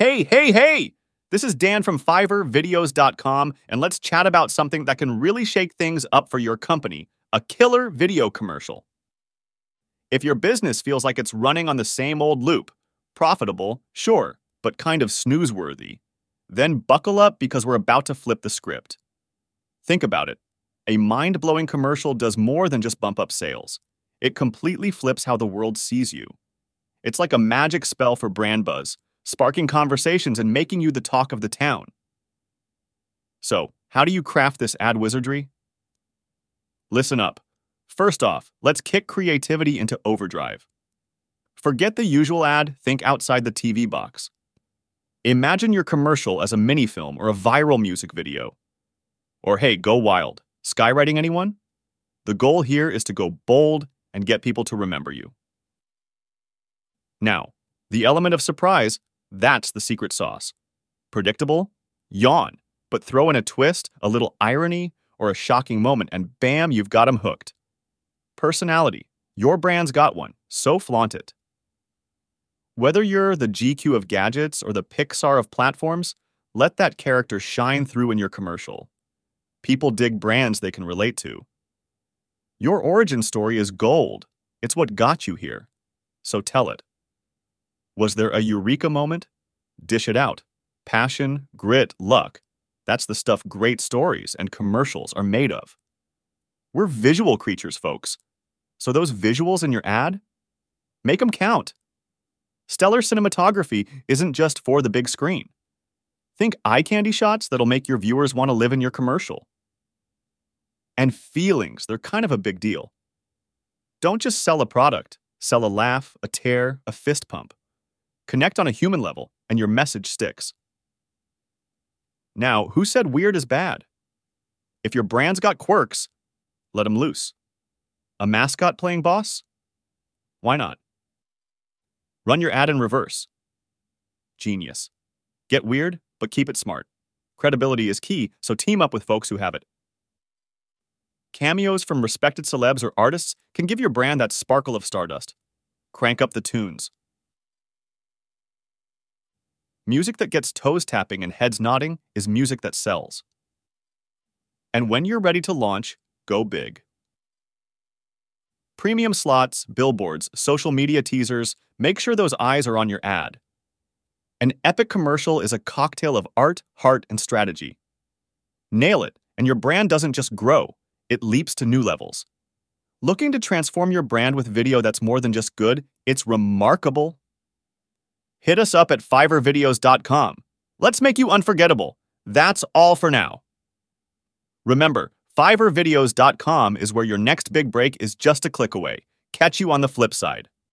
Hey, hey, hey! This is Dan from FiverrVideos.com, and let's chat about something that can really shake things up for your company a killer video commercial. If your business feels like it's running on the same old loop, profitable, sure, but kind of snooze-worthy, then buckle up because we're about to flip the script. Think about it. A mind blowing commercial does more than just bump up sales, it completely flips how the world sees you. It's like a magic spell for brand buzz, sparking conversations and making you the talk of the town. So, how do you craft this ad wizardry? Listen up. First off, let's kick creativity into overdrive. Forget the usual ad, think outside the TV box. Imagine your commercial as a mini film or a viral music video. Or hey, go wild. Skywriting anyone? The goal here is to go bold and get people to remember you. Now, the element of surprise, that's the secret sauce. Predictable? Yawn. But throw in a twist, a little irony, or a shocking moment, and bam, you've got 'em hooked. Personality. Your brand's got one, so flaunt it. Whether you're the GQ of gadgets or the Pixar of platforms, let that character shine through in your commercial. People dig brands they can relate to. Your origin story is gold. It's what got you here. So tell it. Was there a eureka moment? Dish it out. Passion, grit, luck. That's the stuff great stories and commercials are made of. We're visual creatures, folks. So those visuals in your ad, make them count. Stellar cinematography isn't just for the big screen. Think eye candy shots that'll make your viewers want to live in your commercial. And feelings, they're kind of a big deal. Don't just sell a product, sell a laugh, a tear, a fist pump. Connect on a human level, and your message sticks. Now, who said weird is bad? If your brand's got quirks, let them loose. A mascot playing boss? Why not? Run your ad in reverse. Genius. Get weird, but keep it smart. Credibility is key, so team up with folks who have it. Cameos from respected celebs or artists can give your brand that sparkle of stardust. Crank up the tunes. Music that gets toes tapping and heads nodding is music that sells. And when you're ready to launch, go big. Premium slots, billboards, social media teasers, make sure those eyes are on your ad. An epic commercial is a cocktail of art, heart, and strategy. Nail it, and your brand doesn't just grow, it leaps to new levels. Looking to transform your brand with video that's more than just good, it's remarkable. Hit us up at fiverrvideos.com. Let's make you unforgettable. That's all for now. Remember, FiverrVideos.com is where your next big break is just a click away. Catch you on the flip side.